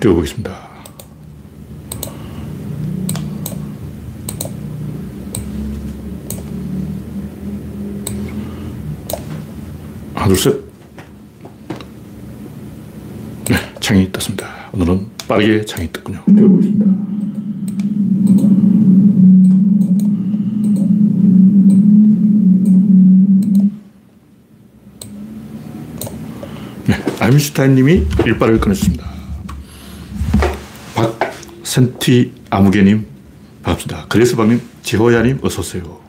띄워보겠습니다. 하나, 둘, 셋. 네, 창이 떴습니다. 오늘은 빠르게 창이 떴군요. 띄워보겠습니다. 네, 아인슈타인 님이 일발을 끊었습니다. 박센티 아무개님, 반갑습니다. 그레스방님, 지호야님, 어서오세요.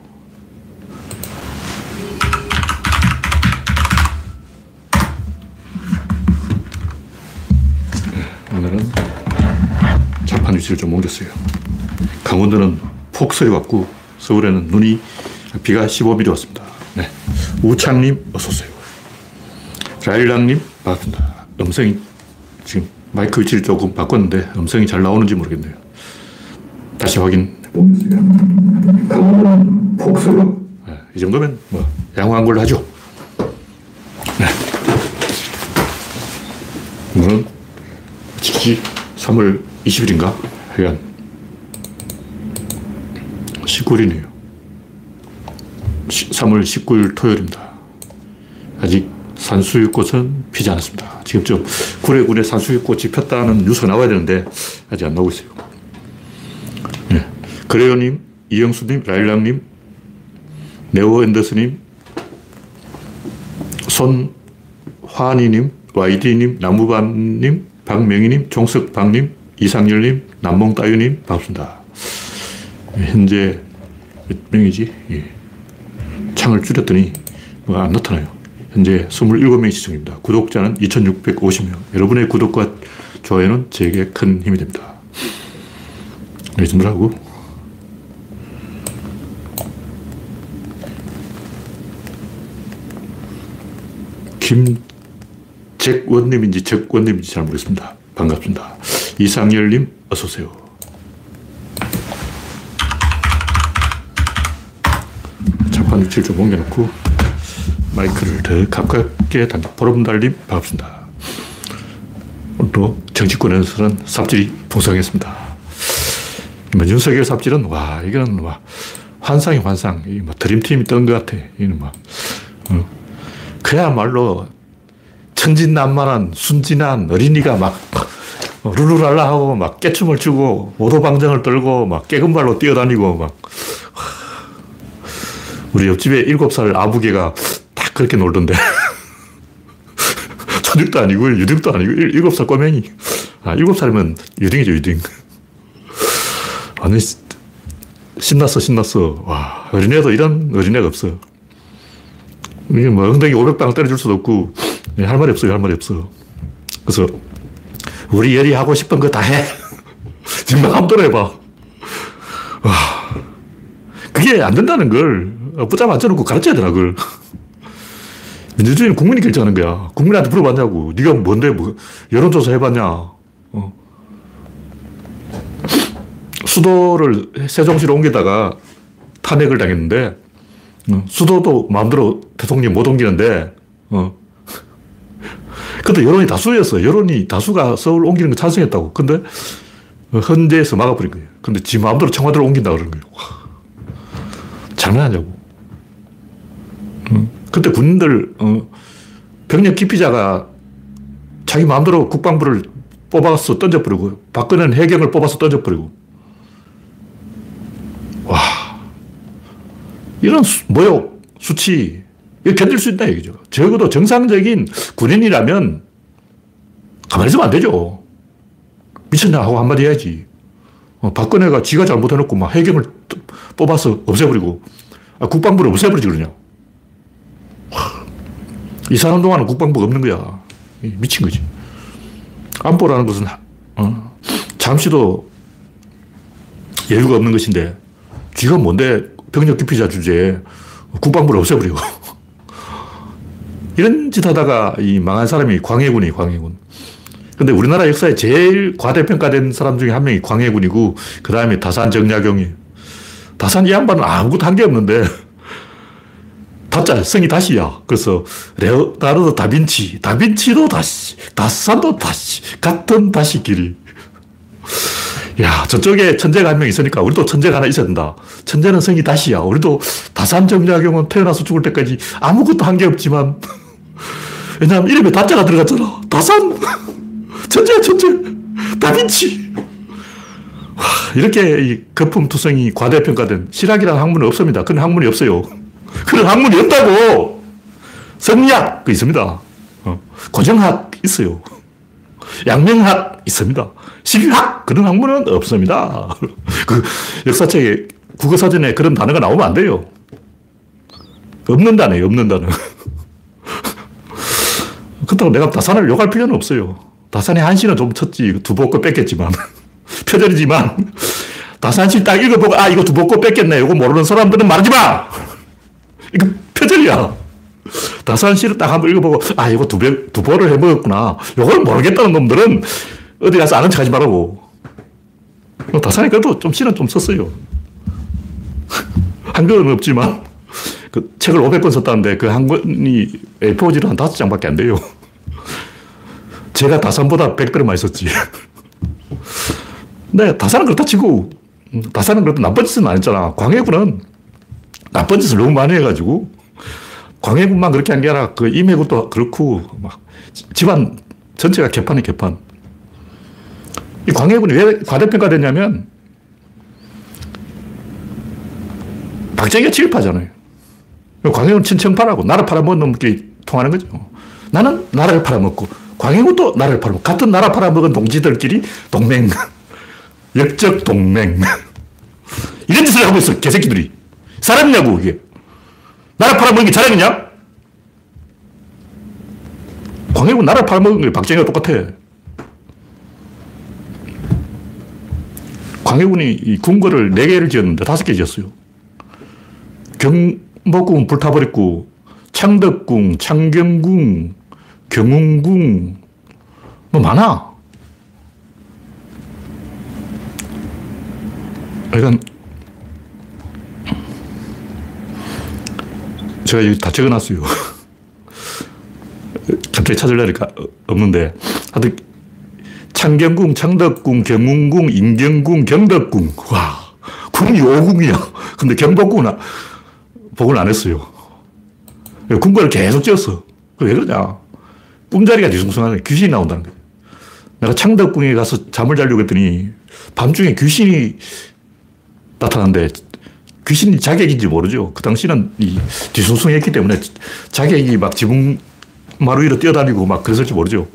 오늘은 자판 위치를 좀 옮겼어요. 강원도는 폭설이 왔고 서울에는 눈이 비가 15mm 왔습니다. 네. 우창님 어서 오세요. 라일락님 반갑습니다. 음성이 지금 마이크 위치를 조금 바꿨는데 음성이 잘 나오는지 모르겠네요. 다시. 강원도는 폭설. 네. 이 정도면 뭐 양호한 걸로 하죠. 네. 오늘은 지지 3월 20일인가? 하여간 19일이네요. 3월 19일 토요일입니다. 산수유꽃은 피지 않았습니다. 지금쯤 구례군에 산수유꽃이 폈다는 뉴스가 나와야 되는데 아직 안 나오고 있어요. 네. 그레요님, 이영수님, 라일락님, 네오 앤더스님, 손화니님, YD님, 나무반님, 박명희님, 종석방님, 이상열님, 남몽따유님, 반갑습니다. 현재 몇 명이지? 예. 창을 줄였더니 뭐가 안 나타나요. 현재 27명 시청입니다. 구독자는 2650명. 여러분의 구독과 좋아요는 제게 큰 힘이 됩니다. 이 정도라고. 김잭원님인지 잭원님인지 잘 모르겠습니다. 반갑습니다. 이상열님, 어서오세요. 자판 위치를 좀 옮겨놓고 마이크를 더 가깝게 단 보름달님, 반갑습니다. 오늘도 정치권에서는 삽질이 풍성했습니다. 뭐 윤석열 삽질은, 와, 이거는 와, 환상이 환상. 뭐 드림팀이 뜬 것 같아. 이는 막, 어. 그야말로 천진난만한 순진한 어린이가 막 룰루랄라 하고 막 깨춤을 추고 오도방정을 떨고 막 깨금발로 뛰어다니고 막 우리 옆집에 일곱 살 아부개가 딱 그렇게 놀던데 초딩도 아니고 유딩도 아니고 일곱 살 꼬맹이 아 일곱 살이면 유딩이죠 유딩 완전 신났어 신났어 와 어린애도 이런 어린애가 없어 이게 뭐 엉덩이 500방 때려줄 수도 없고 할 말이 없어요 할 말이 없어 그래서 우리 열이 하고 싶은 거 다 해. 지금 마음대로 해봐. 와. 그게 안 된다는 걸 붙잡아 앉혀놓고 가르쳐야 되나, 그걸. 민주주의는 국민이 결정하는 거야. 국민한테 물어봤냐고. 네가 뭔데, 뭐, 여론조사 해봤냐. 어. 수도를 세종시로 옮기다가 탄핵을 당했는데, 어. 수도도 마음대로 대통령 못 옮기는데, 어. 근데 여론이 다수였어요. 여론이 다수가 서울 옮기는 거 찬성했다고. 근데 헌재에서 막아버린 거예요. 근데 지 마음대로 청와대로 옮긴다 그러는 거예요. 와. 장난하냐고. 그때 군인들, 어, 병력 기피자가 자기 마음대로 국방부를 뽑아서 던져버리고, 박근혜는 해경을 뽑아서 던져버리고. 와. 이런 수, 모욕, 수치, 이거 견딜 수 있다 얘기죠. 적어도 정상적인 군인이라면 가만히 있으면 안 되죠. 미쳤냐 하고 한마디 해야지. 어, 박근혜가 지가 잘못해놓고 막 해경을 뽑아서 없애버리고 아, 국방부를 없애버리지 그러냐. 이 사람 동안은 국방부가 없는 거야. 미친 거지. 안보라는 것은 어, 잠시도 여유가 없는 것인데 쥐가 뭔데 병력 기피자 주제에 국방부를 없애버리고 이런 짓 하다가 이 망한 사람이 광해군이 광해군. 근데 우리나라 역사에 제일 과대평가된 사람 중에 한 명이 광해군이고, 그 다음에 다산 정약용이. 다산 이 양반은 아무것도 한 게 없는데, 다짜 성이 다시야. 그래서 레오나르도 다빈치, 다빈치도 다시, 다산도 다시, 같은 다시 길. 야, 저쪽에 천재가 한 명 있으니까 우리도 천재가 하나 있어야 된다. 천재는 성이 다시야. 우리도 다산 정약용은 태어나서 죽을 때까지 아무것도 한 게 없지만, 왜냐하면 이름에 다자가 들어갔잖아. 다산! 천재, 천재! 다빈치! 와, 이렇게 이 거품투성이 과대평가된 실학이라는 학문은 없습니다. 그런 학문이 없어요. 그런 학문이 없다고! 성리학, 그 있습니다. 어, 고정학 있어요. 양명학 있습니다. 실학 그런 학문은 없습니다. 그 역사책에 국어사전에 그런 단어가 나오면 안 돼요. 없는 단어예요, 없는 단어. 그렇다고 내가 다산을 욕할 필요는 없어요. 다산의 한시는 좀 쳤지. 두복고 뺐겠지만. 표절이지만. 다산시 딱 읽어보고, 아, 이거 두복고 뺐겠네. 이거 모르는 사람들은 말하지 마! 이거 표절이야. 다산시를 딱 한번 읽어보고, 아, 이거 두, 배, 두 보를 해먹었구나. 이걸 모르겠다는 놈들은 어디 가서 아는 척 하지 말라고. 다산이 그래도 좀 시는 좀 썼어요. 한글은 없지만, 그 책을 500권 썼다는데 그 한 권이 A4지로 한 다섯 장밖에 안 돼요. 제가 다산보다 100배를 많이 썼지. 네, 다산은 그렇다 치고, 다산은 그래도 나쁜 짓은 안 했잖아. 광해군은 나쁜 짓을 너무 많이 해가지고, 광해군만 그렇게 한 게 아니라 그 임해군도 그렇고, 막 집안 전체가 개판이 개판. 이 광해군이 왜 과대평가됐냐면, 박정희가 침입하잖아요. 광해군 친청파라고 나라 팔아먹은 놈끼리 통하는 거죠. 나는 나라를 팔아먹고, 광해군도 나라를 팔아먹고, 같은 나라 팔아먹은 동지들끼리 동맹. 역적 동맹. 이런 짓을 하고 있어, 개새끼들이. 사람이냐고, 이게. 나라 팔아먹은 게 자랑이냐? 광해군 나라 팔아먹은 게 박정희가 똑같아. 광해군이 이 궁궐을 4개를 지었는데 5개 지었어요. 경복궁 불타버렸고, 창덕궁, 창경궁, 경운궁, 뭐 많아. 그러니까 제가 여기 다 적어놨어요. 갑자기 찾으려니까 없는데. 하여튼, 창경궁, 창덕궁, 경운궁, 인경궁, 경덕궁. 와, 궁이 5궁이야. 근데 경복궁은 복을 안 했어요. 궁궐을 계속 지었어. 왜 그러냐. 꿈자리가 뒤숭숭하네. 귀신이 나온다는 거야. 내가 창덕궁에 가서 잠을 자려고 했더니 밤중에 귀신이 나타난데 귀신이 자객인지 모르죠. 그 당시는 이 뒤숭숭했기 때문에 자객이 막 지붕 마루 위로 뛰어다니고 막 그랬을지 모르죠.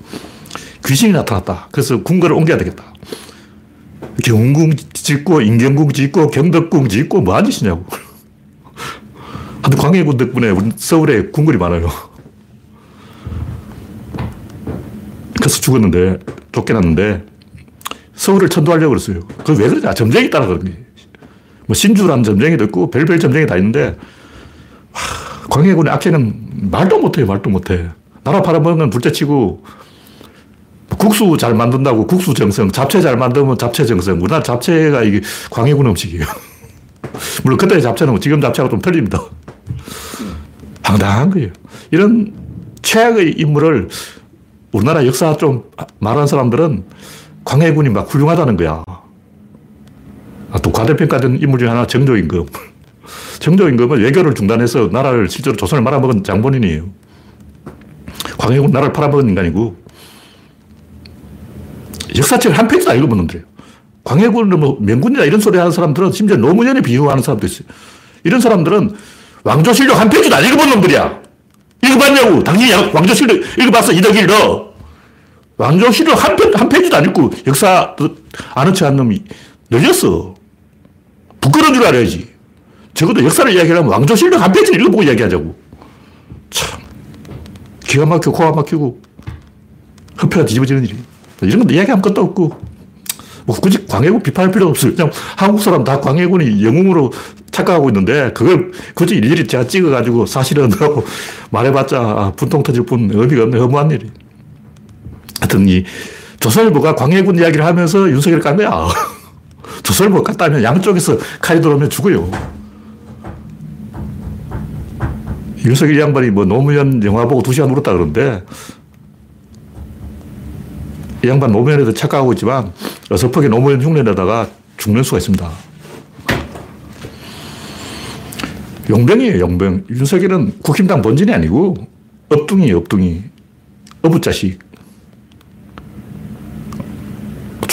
귀신이 나타났다. 그래서 궁궐을 옮겨야 되겠다. 경궁 짓고, 인경궁 짓고, 경덕궁 짓고, 뭐 짓이냐고. 하여튼 광해군 덕분에 서울에 궁궐이 많아요. 그래서 죽었는데, 쫓겨났는데, 서울을 천도하려고 그랬어요. 그 왜 그러냐? 점쟁이 따라 그런 게. 뭐 신주라는 점쟁이도 있고, 별별 점쟁이 다 있는데, 하, 광해군의 악행은 말도 못해요, 말도 못해. 나라 팔아먹는 둘째치고, 국수 잘 만든다고 국수 정성, 잡채 잘 만들면 잡채 정성. 우리나라 잡채가 이게 광해군 음식이에요. 물론 그때 잡채는 지금 잡채가 좀 틀립니다. 황당한 거예요. 이런 최악의 인물을 우리나라 역사 좀 말하는 사람들은 광해군이 막 훌륭하다는 거야. 아, 또 과대평가된 인물 중에 하나 정조임금. 정조임금은 외교를 중단해서 나라를 실제로 조선을 말아먹은 장본인이에요. 광해군 나라를 팔아먹은 인간이고 역사책을 한 페이지도 안 읽어본 놈들이에요. 광해군은 뭐 명군이다 이런 소리 하는 사람들은 심지어 노무현에 비유하는 사람도 있어요. 이런 사람들은 왕조실록 한 페이지도 안 읽어본 놈들이야. 읽어봤냐고. 당신이 왕조실록 읽어봤어. 이덕일 너. 왕조실록 한, 페, 한 페이지도 안 읽고 역사 아는 척한 놈이 늘렸어. 부끄러운 줄 알아야지. 적어도 역사를 이야기하려면 왕조실록 한 페이지를 읽어보고 이야기하자고. 참. 기가 막히고 코가 막히고 허폐가 뒤집어지는 일이. 이런 건 이야기하면 것도 없고, 뭐 굳이 광해군 비판할 필요 없어요. 그냥 한국 사람 다 광해군이 영웅으로 착각하고 있는데, 그걸 굳이 일일이 제가 찍어가지고 사실은 하고 말해봤자 아, 분통 터질 뿐 의미가 없는 허무한 일이. 하여튼 이 조선일보가 광해군 이야기를 하면서 윤석열을 깐 거야. 조선일보 깠다면 양쪽에서 칼이 들어오면 죽어요. 윤석열 양반이 뭐 노무현 영화 보고 두 시간 울었다 그러는데 이 양반 노무현에도 착각하고 있지만 어설프게 노무현 흉내내다가 죽는 수가 있습니다. 용병이에요, 용병. 윤석열은 국힘당 본진이 아니고 업둥이에요, 업둥이. 어부자식.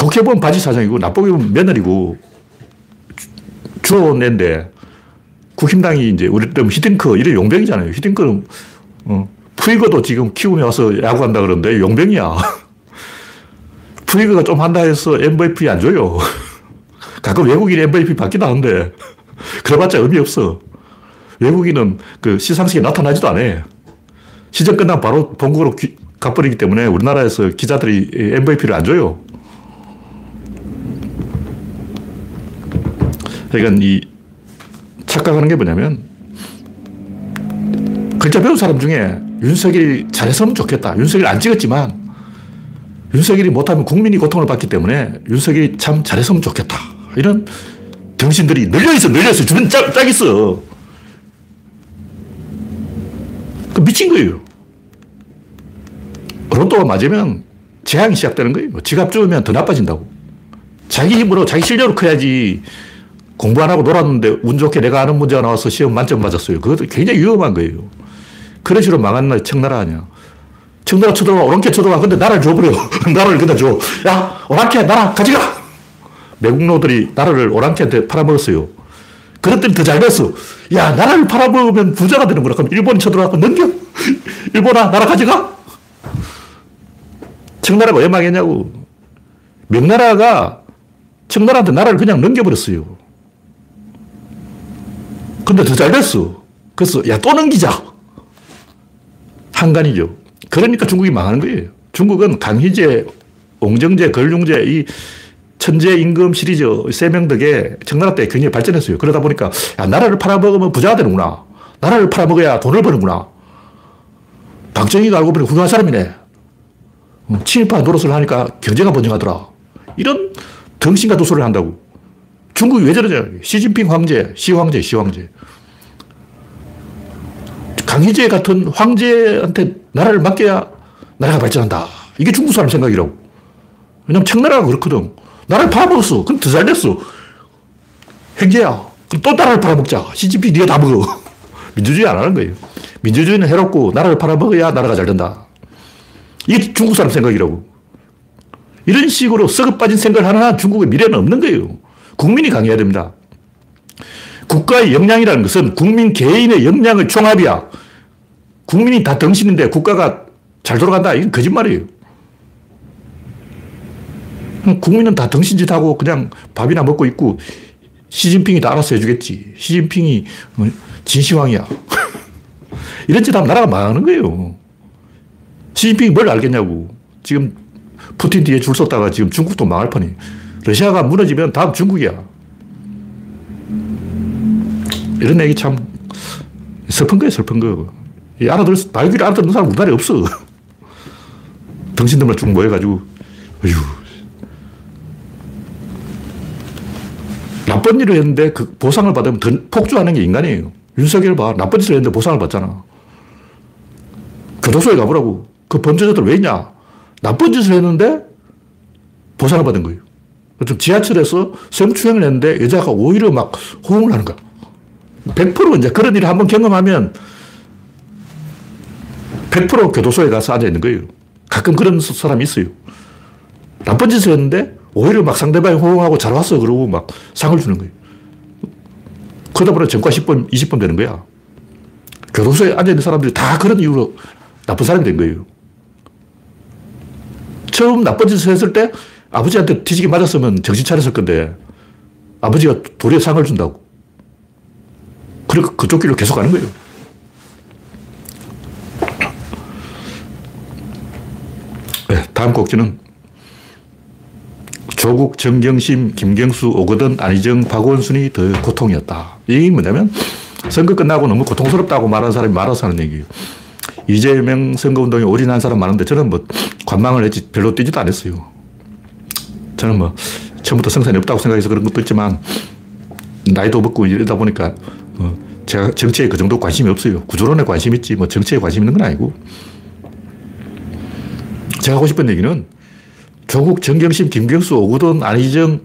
좋게 보면 바지 사장이고 나쁘게 보면 며느리고 주로 낸데 국힘당이 이제 우리 때 히딩크 이런 용병이잖아요. 히딩크는 어, 푸이거도 지금 키움에 와서 야구한다 그러는데 용병이야. 푸이거가 좀 한다 해서 MVP 안 줘요. 가끔 외국인 MVP 받기도 하는데 그래봤자 의미 없어. 외국인은 그 시상식에 나타나지도 않아. 시즌 끝나면 바로 본국으로 가버리기 때문에 우리나라에서 기자들이 MVP를 안 줘요. 그러니까 이 착각하는 게 뭐냐면 글자 배운 사람 중에 윤석열이 잘했으면 좋겠다. 윤석열 안 찍었지만 윤석열이 못하면 국민이 고통을 받기 때문에 윤석열이 참 잘했으면 좋겠다. 이런 정신들이 늘려있어, 늘려있어. 주변 짝, 짝 있어. 그 미친 거예요. 로또가 맞으면 재앙이 시작되는 거예요. 지갑 주우면 더 나빠진다고. 자기 힘으로, 자기 실력으로 커야지 공부 안 하고 놀았는데 운 좋게 내가 아는 문제가 나와서 시험 만점 맞았어요. 그것도 굉장히 위험한 거예요. 그런 식으로 망한 나 청나라 아니야. 청나라 쳐들어와, 오랑캐 쳐들어와. 근데 나라를 줘버려. 나라를 그다 줘. 야, 오랑캐, 나라 가져가! 매국노들이 나라를 오랑캐한테 팔아먹었어요. 그것들이 더잘 됐어. 야, 나라를 팔아먹으면 부자가 되는구나. 그럼 일본이 쳐들어와서 넘겨. 일본아, 나라 가져가. 청나라가 왜 망했냐고. 명나라가 청나라한테 나라를 그냥 넘겨버렸어요. 근데 더 잘 됐어. 그래서, 야, 또 넘기자. 한간이죠. 그러니까 중국이 망하는 거예요. 중국은 강희제, 옹정제, 걸륭제, 이 천재 임금 시리즈 세명 덕에 청나라 때 굉장히 발전했어요. 그러다 보니까 야, 나라를 팔아먹으면 부자가 되는구나. 나라를 팔아먹어야 돈을 버는구나. 박정희가 알고 보니 훌륭한 사람이네. 친일파 노릇을 하니까 경제가 번영하더라. 이런 덩신과 도소를 한다고. 중국이 왜 저러냐. 시진핑 황제, 시황제, 시황제. 강희제 같은 황제한테 나라를 맡겨야 나라가 발전한다. 이게 중국 사람 생각이라고. 왜냐면 청나라가 그렇거든. 나라를 팔아먹었어. 그럼 더 잘 됐어. 행제야. 그럼 또 나라를 팔아먹자. 시진핑 네가 다 먹어. 민주주의 안 하는 거예요. 민주주의는 해롭고 나라를 팔아먹어야 나라가 잘 된다. 이게 중국 사람 생각이라고. 이런 식으로 썩어 빠진 생각을 하나 중국의 미래는 없는 거예요. 국민이 강해야 됩니다. 국가의 역량이라는 것은 국민 개인의 역량의 총합이야. 국민이 다 덩신인데 국가가 잘 돌아간다. 이건 거짓말이에요. 국민은 다 덩신짓 하고 그냥 밥이나 먹고 있고 시진핑이 다 알아서 해주겠지. 시진핑이 어, 진시황이야. 이런 짓 하면 나라가 망하는 거예요. 시진핑이 뭘 알겠냐고. 지금 푸틴 뒤에 줄 섰다가 지금 중국도 망할 판이. 러시아가 무너지면 다음 중국이야. 이런 얘기 참 슬픈 거예요, 슬픈 거. 이 알아들, 말귀를 알아듣는 사람 우리나라에 없어. 덩신들만 쭉 모여가지고, 어휴, 나쁜 일을 했는데 그 보상을 받으면 더 폭주하는 게 인간이에요. 윤석열 봐. 나쁜 짓을 했는데 보상을 받잖아. 교도소에 가보라고. 그 범죄자들 왜 있냐? 나쁜 짓을 했는데 보상을 받은 거예요. 좀 지하철에서 성추행을 했는데 여자가 오히려 막 호응을 하는 거야. 100% 이제 그런 일을 한번 경험하면 100% 교도소에 가서 앉아 있는 거예요. 가끔 그런 사람이 있어요. 나쁜 짓을 했는데 오히려 막 상대방이 호응하고 잘 왔어. 그러고 막 상을 주는 거예요. 그러다 보니 전과 10번, 20번 되는 거야. 교도소에 앉아 있는 사람들이 다 그런 이유로 나쁜 사람이 된 거예요. 처음 나쁜 짓을 했을 때 아버지한테 뒤지게 맞았으면 정신 차렸을 건데 아버지가 도리어 상을 준다고. 그러니까 그쪽 길로 계속 가는 거예요. 네, 다음 곡지는 조국, 정경심, 김경수, 오거돈, 안희정, 박원순이 더 고통이었다. 이게 뭐냐면 선거 끝나고 너무 고통스럽다고 말하는 사람이 많아서 하는 얘기예요. 이재명 선거운동에 올인한 사람 많은데 저는 뭐 관망을 했지 별로 뛰지도 않았어요. 저는 뭐 처음부터 성산이 없다고 생각해서 그런 것도 있지만 나이도 먹고 이러다 보니까 어 제가 정치에 그 정도 관심이 없어요. 구조론에 관심 있지, 뭐 정치에 관심 있는 건 아니고. 제가 하고 싶은 얘기는 조국, 정경심, 김경수, 오구돈, 안희정,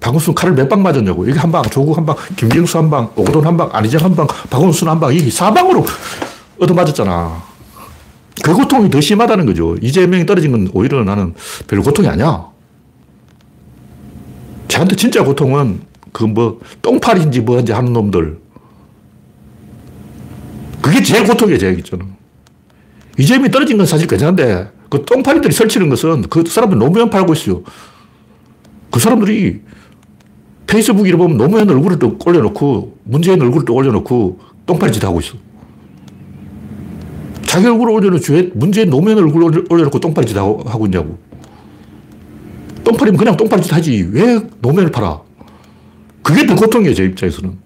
박원순 칼을 몇 방 맞았냐고. 여기 한 방, 조국 한 방, 김경수 한 방, 오구돈 한 방, 안희정 한 방, 박원순 한 방, 이 사방으로 얻어맞았잖아. 그 고통이 더 심하다는 거죠. 이재명이 떨어진 건 오히려 나는 별 고통이 아니야. 저한테 진짜 고통은 그 뭐 똥파리인지 뭐인지 하는 놈들. 그게 제일 고통이에요, 제 입장은. 이재명이 떨어진 건 사실 괜찮은데 그 똥파리들이 설치는 것은 그 사람들 노무현 팔고 있어요. 그 사람들이 페이스북 이름 보면 노무현 얼굴을 또 올려놓고 문재인 얼굴을 또 올려놓고 똥파리 짓 하고 있어. 자기 얼굴을 올려놓지 왜 문재인 노무현 얼굴을 올려놓고 똥파리 짓 하고 있냐고. 똥파리면 그냥 똥파리 짓 하지. 왜 노무현을 팔아? 그게 더 고통이에요, 제 입장에서는.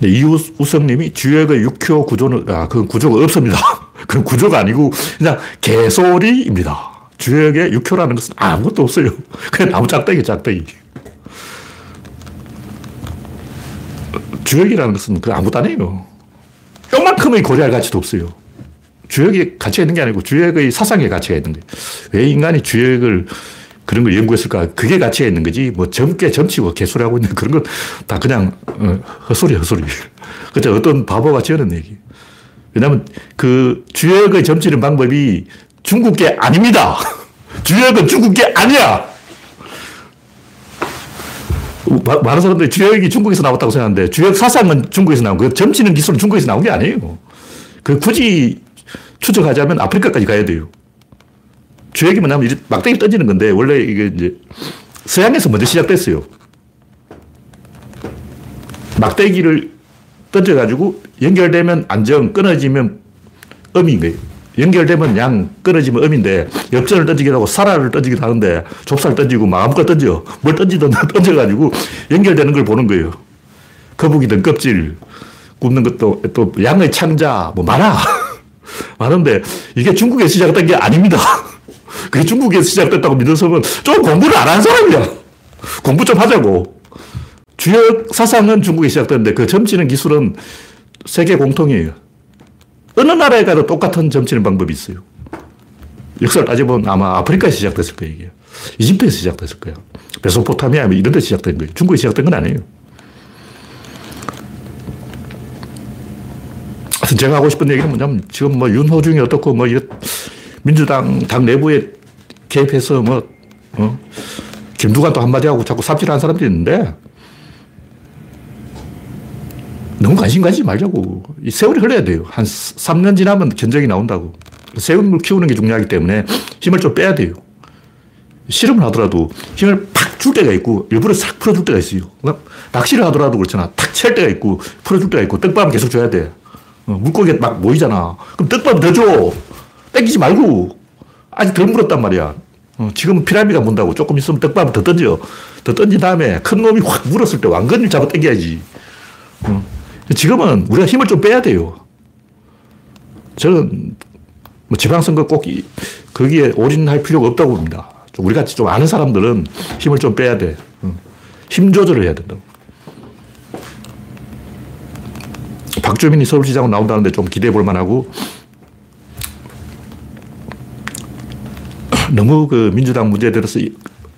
네, 이우성님이 주역의 6호 구조는, 아, 그건 구조가 없습니다. 그건 구조가 아니고 그냥 개소리입니다. 주역의 6호라는 것은 아무것도 없어요. 그냥 나무 짝대기, 짝대기. 주역이라는 것은 그 아무것도 아니에요. 요만큼의 고려할 가치도 없어요. 주역이 가치가 있는 게 아니고 주역의 사상의 가치가 있는 거예요. 왜 인간이 주역을 그런 걸 연구했을까? 그게 가치가 있는 거지. 뭐 젊게 점치고 개소리하고 있는 그런 건 다 그냥 어, 헛소리, 헛소리. 그죠? 어떤 바보가 지어낸 얘기. 왜냐면 그 주역의 점치는 방법이 중국 게 아닙니다. 주역은 중국 게 아니야. 많은 사람들이 주역이 중국에서 나왔다고 생각하는데 주역 사상은 중국에서 나온 거예요. 점치는 기술은 중국에서 나온 게 아니에요. 그 굳이 추적하자면 아프리카까지 가야 돼요. 주역이 뭐냐면 막대기 던지는 건데 원래 이게 이제 서양에서 먼저 시작됐어요. 막대기를 던져가지고 연결되면 안정, 끊어지면 음인 거예요. 연결되면 양, 끊어지면 음인데 엽전을 던지기도 하고 사라를 던지기도 하는데 좁쌀 던지고 막 아무거나 던져. 뭘 던지든 던져가지고 연결되는 걸 보는 거예요. 거북이든 껍질, 굽는 것도 또 양의 창자, 뭐 많아. 많은데 이게 중국에 시작된 게 아닙니다. 그게 중국에서 시작됐다고 믿어서는 좀 공부를 안 한 사람이야. 공부 좀 하자고. 주역 사상은 중국에 시작됐는데 그 점치는 기술은 세계 공통이에요. 어느 나라에 가도 똑같은 점치는 방법이 있어요. 역사를 따져보면 아마 아프리카에서 시작됐을 거예요, 이게. 이집트에서 시작됐을 거예요. 메소포타미아 뭐 이런 데 시작된 거예요. 중국에 시작된 건 아니에요. 제가 하고 싶은 얘기는 뭐냐면 지금 뭐 윤호중이 어떻고 뭐 민주당 당 내부에 개입해서 뭐, 어? 김두관 또 한마디 하고 자꾸 삽질하는 사람들이 있는데 너무 관심 가지지 말자고. 이 세월이 흘러야 돼요. 한 3년 지나면 견적이 나온다고. 세금을 키우는 게 중요하기 때문에 힘을 좀 빼야 돼요. 실험을 하더라도 힘을 팍 줄 때가 있고 일부러 싹 풀어줄 때가 있어요. 낚시를 하더라도 그렇잖아. 탁칠 때가 있고 풀어줄 때가 있고 떡밥은 계속 줘야 돼. 어, 물고기가 막 모이잖아. 그럼 떡밥 더 줘. 땡기지 말고. 아직 덜 물었단 말이야. 어, 지금은 피라미가 문다고 조금 있으면 떡밥을 더 던져. 더 던진 다음에 큰 놈이 확 물었을 때 왕건을 잡아 당겨야지. 어. 지금은 우리가 힘을 좀 빼야 돼요. 저는 뭐 지방선거 꼭 거기에 올인할 필요가 없다고 봅니다. 우리 같이 좀 아는 사람들은 힘을 좀 빼야 돼. 어. 힘 조절을 해야 된다고. 박주민이 서울시장으로 나온다는데 좀 기대해 볼 만하고 너무 그 민주당 문제에 대해서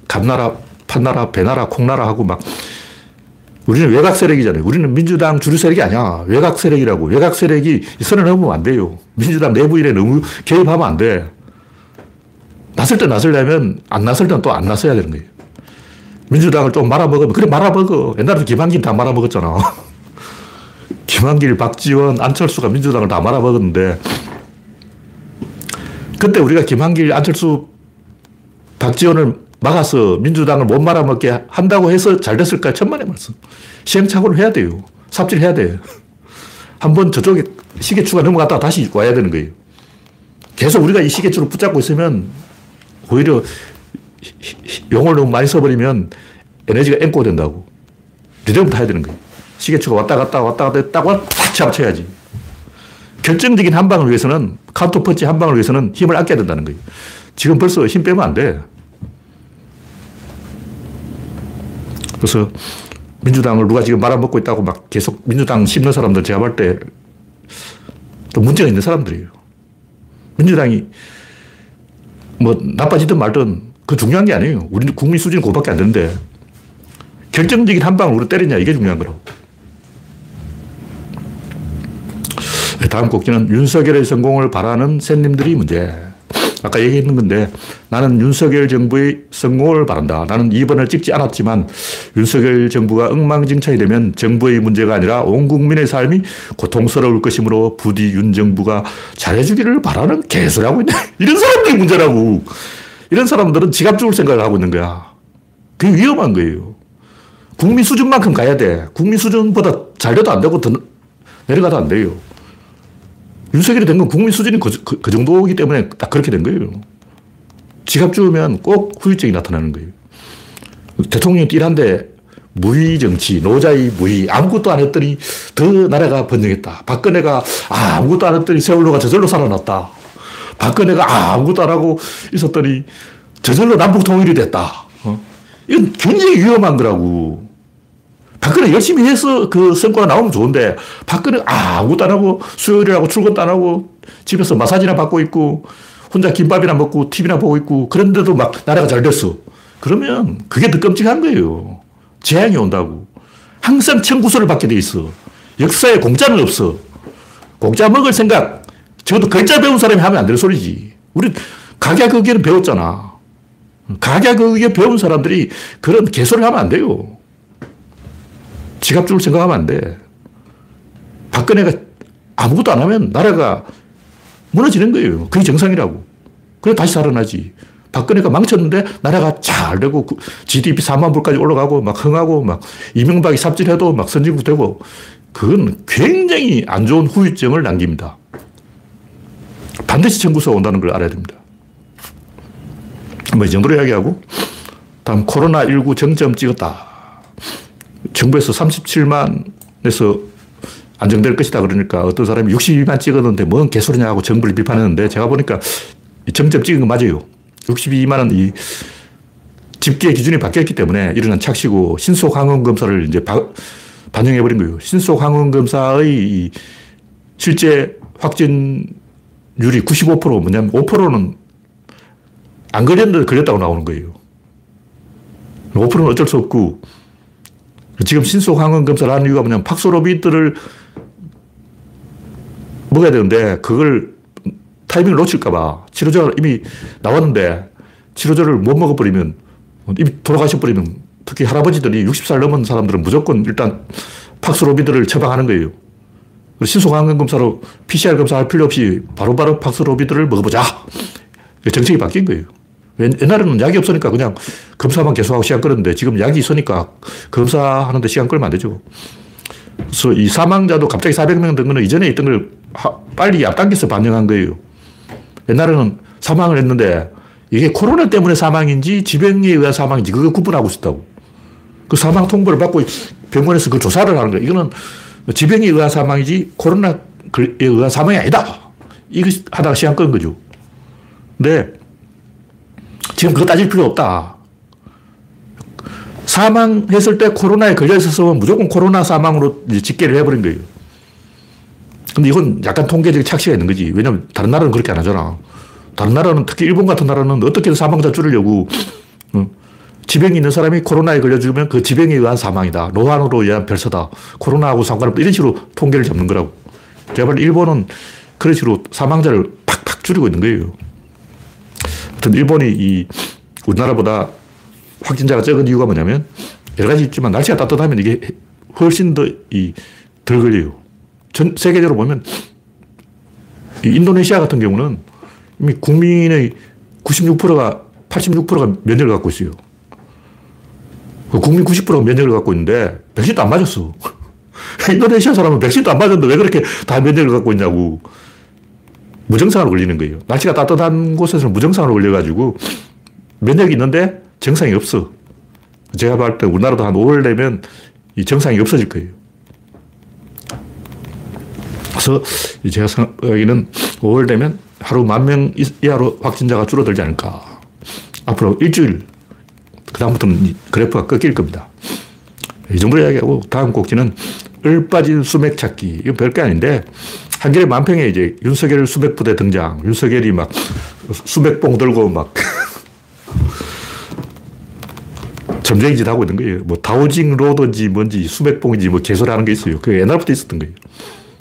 감나라, 판나라, 배나라, 콩나라 하고 막 우리는 외곽 세력이잖아요. 우리는 민주당 주류 세력이 아니야. 외곽 세력이라고. 외곽 세력이 선을 넘으면 안 돼요. 민주당 내부 일에 너무 개입하면 안 돼. 나설 때 나설려면 안 나설 때는 또 안 나서야 되는 거예요. 민주당을 좀 말아먹으면, 그래, 말아먹어. 옛날에 김한길 다 말아먹었잖아. 김한길, 박지원, 안철수가 민주당을 다 말아먹었는데, 그때 우리가 김한길, 안철수, 박지원을 막아서 민주당을 못 말아먹게 한다고 해서 잘 됐을까? 천만의 말씀. 시행착오를 해야 돼요. 삽질해야 돼. 한번 저쪽에 시계추가 넘어갔다가 다시 와야 되는 거예요. 계속 우리가 이 시계추를 붙잡고 있으면 오히려 용을 너무 많이 써버리면 에너지가 앵꼬된다고. 리듬을 타야 되는 거예요. 시계추가 왔다 갔다 왔다 갔다 했다고 탁 잡아쳐야지. 결정적인 한 방을 위해서는 카운터 펀치 한 방을 위해서는 힘을 아껴야 된다는 거예요. 지금 벌써 힘 빼면 안 돼. 그래서 민주당을 누가 지금 말아먹고 있다고 막 계속 민주당 씹는 사람들 제가 볼때또 문제가 있는 사람들이에요. 민주당이 뭐 나빠지든 말든 그 중요한 게 아니에요. 우리 국민 수준이 그밖에 안 되는데 결정적인 한 방을 우리 때리냐 이게 중요한 거라고. 네, 다음 곡지는 윤석열의 성공을 바라는 샌님들이 문제. 아까 얘기했는 건데 나는 윤석열 정부의 성공을 바란다. 나는 2번을 찍지 않았지만 윤석열 정부가 엉망진창이 되면 정부의 문제가 아니라 온 국민의 삶이 고통스러울 것이므로 부디 윤 정부가 잘해주기를 바라는 개소리하고 있네. 이런 사람들이 문제라고. 이런 사람들은 지갑 죽을 생각을 하고 있는 거야. 그게 위험한 거예요. 국민 수준만큼 가야 돼. 국민 수준보다 잘 돼도 안 되고 더 내려가도 안 돼요. 윤석열이 된 건 국민 수준이 그, 그, 그, 정도이기 때문에 딱 그렇게 된 거예요. 지갑 주면 꼭 후유증이 나타나는 거예요. 대통령이 일한데 무위 정치, 노자의 무위, 아무것도 안 했더니 더 나라가 번영했다. 박근혜가 아, 무것도 안 했더니 세월호가 저절로 살아났다. 박근혜가 아무것도 안 하고 있었더니 저절로 남북 통일이 됐다. 어? 이건 굉장히 위험한 거라고. 박근혜 열심히 해서 그 성과가 나오면 좋은데 박근혜 아무것도 안 하고 수요일이라고 출근도 안 하고 집에서 마사지나 받고 있고 혼자 김밥이나 먹고 TV나 보고 있고 그런데도 막 나라가 잘 됐어. 그러면 그게 더 끔찍한 거예요. 재앙이 온다고. 항상 청구서를 받게 돼 있어. 역사에 공짜는 없어. 공짜 먹을 생각. 적어도 글자 배운 사람이 하면 안 되는 소리지. 우리 각야극기는 배웠잖아. 각야극기 배운 사람들이 그런 개소리를 하면 안 돼요. 지갑 줄 생각하면 안 돼. 박근혜가 아무것도 안 하면 나라가 무너지는 거예요. 그게 정상이라고. 그래 다시 살아나지. 박근혜가 망쳤는데 나라가 잘 되고 GDP 4만 불까지 올라가고 막 흥하고 막 이명박이 삽질해도 막 선진국 되고 그건 굉장히 안 좋은 후유증을 남깁니다. 반드시 청구서 온다는 걸 알아야 됩니다. 뭐 이 정도로 이야기하고 다음 코로나19 정점 찍었다. 정부에서 37만에서 안정될 것이다 그러니까 어떤 사람이 62만 찍었는데 뭔 개소리냐 하고 정부를 비판했는데 제가 보니까 정점 찍은 거 맞아요. 62만은 이 집계 기준이 바뀌었기 때문에 일어난 착시고 신속 항원 검사를 이제 바, 반영해 버린 거예요. 신속 항원 검사의 실제 확진율이 95% 뭐냐면 5%는 안 걸렸는데 걸렸다고 나오는 거예요. 5%는 어쩔 수 없고 지금 신속 항원 검사를 하는 이유가 뭐냐면 팍소로비드를 먹어야 되는데 그걸 타이밍을 놓칠까봐 치료제가 이미 나왔는데 치료제를 못 먹어버리면 이미 돌아가셔버리면 특히 할아버지들이 60살 넘은 사람들은 무조건 일단 팍스로비드를 처방하는 거예요. 신속항원 검사로 PCR 검사할 필요 없이 바로바로 팍스로비드를 먹어보자. 정책이 바뀐 거예요. 옛날에는 약이 없으니까 그냥 검사만 계속하고 시간 끌었는데 지금 약이 있으니까 검사하는데 시간 끌면 안 되죠. 그래서 이 사망자도 갑자기 400명 된 거는 이전에 있던 걸 빨리 앞당겨서 반영한 거예요. 옛날에는 사망을 했는데 이게 코로나 때문에 사망인지 지병에 의한 사망인지 그거 구분하고 있었다고. 그 사망 통보를 받고 병원에서 그 조사를 하는 거예요. 이거는 지병에 의한 사망이지 코로나에 의한 사망이 아니다. 이거 하다가 시간 끄는 거죠. 근데 지금 그거 따질 필요 없다. 사망했을 때 코로나에 걸려 있었으면 무조건 코로나 사망으로 집계를 해버린 거예요. 근데 이건 약간 통계적 착시가 있는 거지. 왜냐면 다른 나라는 그렇게 안 하잖아. 다른 나라는 특히 일본 같은 나라는 어떻게든 사망자 줄이려고 어, 지병이 있는 사람이 코로나에 걸려 죽으면 그 지병에 의한 사망이다. 노안으로 의한 별서다. 코로나하고 상관없다. 이런 식으로 통계를 잡는 거라고. 제가 볼 일본은 그런 식으로 사망자를 팍팍 줄이고 있는 거예요. 하여튼 일본이 이 우리나라보다 확진자가 적은 이유가 뭐냐면 여러 가지 있지만 날씨가 따뜻하면 이게 훨씬 더 이 덜 걸려요. 전 세계적으로 보면 인도네시아 같은 경우는 이미 국민의 96%가 86%가 면역을 갖고 있어요. 그 국민 90%가 면역을 갖고 있는데 백신도 안 맞았어. 인도네시아 사람은 백신도 안 맞았는데 왜 그렇게 다 면역을 갖고 있냐고. 무증상으로 걸리는 거예요. 날씨가 따뜻한 곳에서는 무증상으로 걸려가지고 면역이 있는데 정상이 없어. 제가 봤을 때 우리나라도 한 5월 되면 이 정상이 없어질 거예요. 그래서 제가 생각하기는 5월 되면 하루 만 명 이하로 확진자가 줄어들지 않을까. 앞으로 일주일, 그다음부터는 그래프가 꺾일 겁니다. 이 정도 이야기하고 다음 꼭지는 을 빠진 수맥 찾기. 이건 별게 아닌데, 한겨레 만평에 이제 윤석열 수맥 부대 등장. 윤석열이 막 수맥봉 들고 막 점쟁이 짓 하고 있는 거예요. 뭐 다우징 로드인지 뭔지 수맥봉인지 뭐 개소리 하는 게 있어요. 그 옛날부터 있었던 거예요.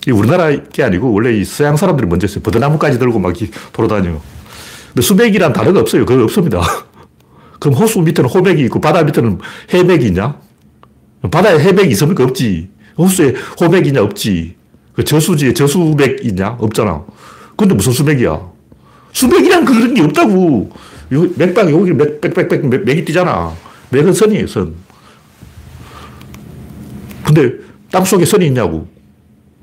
이 우리나라 게 아니고 원래 이 서양 사람들이 먼저 했어요. 버드나무까지 들고 막 돌아다녀요. 근데 수맥이란 단어가 없어요. 그거 없습니다. 그럼 호수 밑에는 호맥이 있고 바다 밑에는 해맥이 있냐? 바다에 해맥이 있습니까? 없지. 호수에 호맥이 있냐? 없지. 그 저수지에 저수맥 있냐? 없잖아. 근데 무슨 수맥이야? 수맥이란 그런 게 없다고. 맥박 여기 맥, 맥, 맥, 맥, 맥, 맥이 뛰잖아. 맥은 선이에요, 선. 근데 땅 속에 선이 있냐고.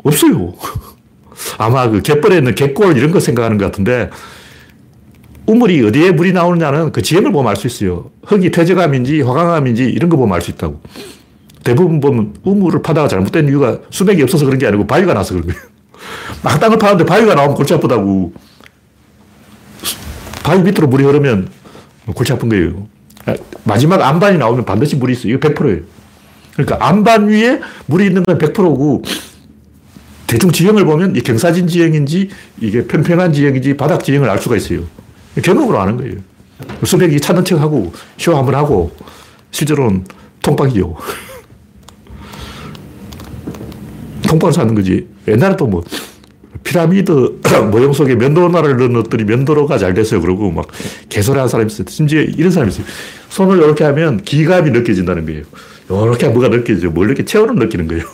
없어요. 아마 그 갯벌에 있는 갯골 이런 거 생각하는 것 같은데 우물이 어디에 물이 나오느냐는 그 지형을 보면 알 수 있어요. 흙이 퇴적암인지 화강암인지 이런 거 보면 알 수 있다고. 대부분 보면 우물을 파다가 잘못된 이유가 수맥이 없어서 그런 게 아니고 바위가 나서 그런 거예요. 막 땅을 파는데 바위가 나오면 골치 아프다고. 바위 밑으로 물이 흐르면 골치 아픈 거예요. 마지막 안반이 나오면 반드시 물이 있어요. 이거 100%예요. 그러니까 안반 위에 물이 있는 건 100%고 대충 지형을 보면 이 경사진 지형인지 이게 평평한 지형인지 바닥 지형을 알 수가 있어요. 경험으로 아는 거예요. 수백이 찾는 척하고 쇼 한번 하고 실제로는 통박이요. 통박을 사는 거지. 옛날에 또 뭐 피라미드 모형 속에 면도날을 넣었더니 면도로가 잘 됐어요. 그러고 막 하는 사람이 있어요. 심지어 이런 사람이 있어요. 손을 이렇게 하면 기감이 느껴진다는 거예요. 이렇게 뭐가 느껴져. 뭘 이렇게 체온을 느끼는 거예요.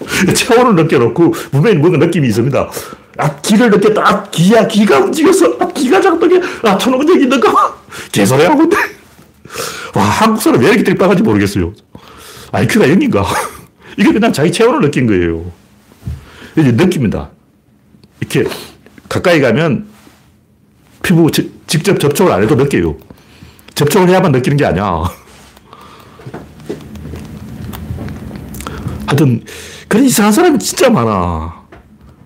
체온을 느껴놓고 분명히 뭔가 느낌이 있습니다. 아, 기를 느꼈다. 아, 기야, 기가 움직였어. 아, 기가 작동해. 아, 천원적이 있는가? 개소리 하고 있네. 와, 한국 사람 왜 이렇게 뜰빵한지 모르겠어요. IQ가 0인가? 이게 그냥 자기 체온을 느낀 거예요. 이제 느낍니다. 이렇게 가까이 가면 피부 지, 직접 접촉을 안 해도 느껴요. 접촉을 해야만 느끼는 게 아니야. 하여튼, 그런 이상한 사람이 진짜 많아.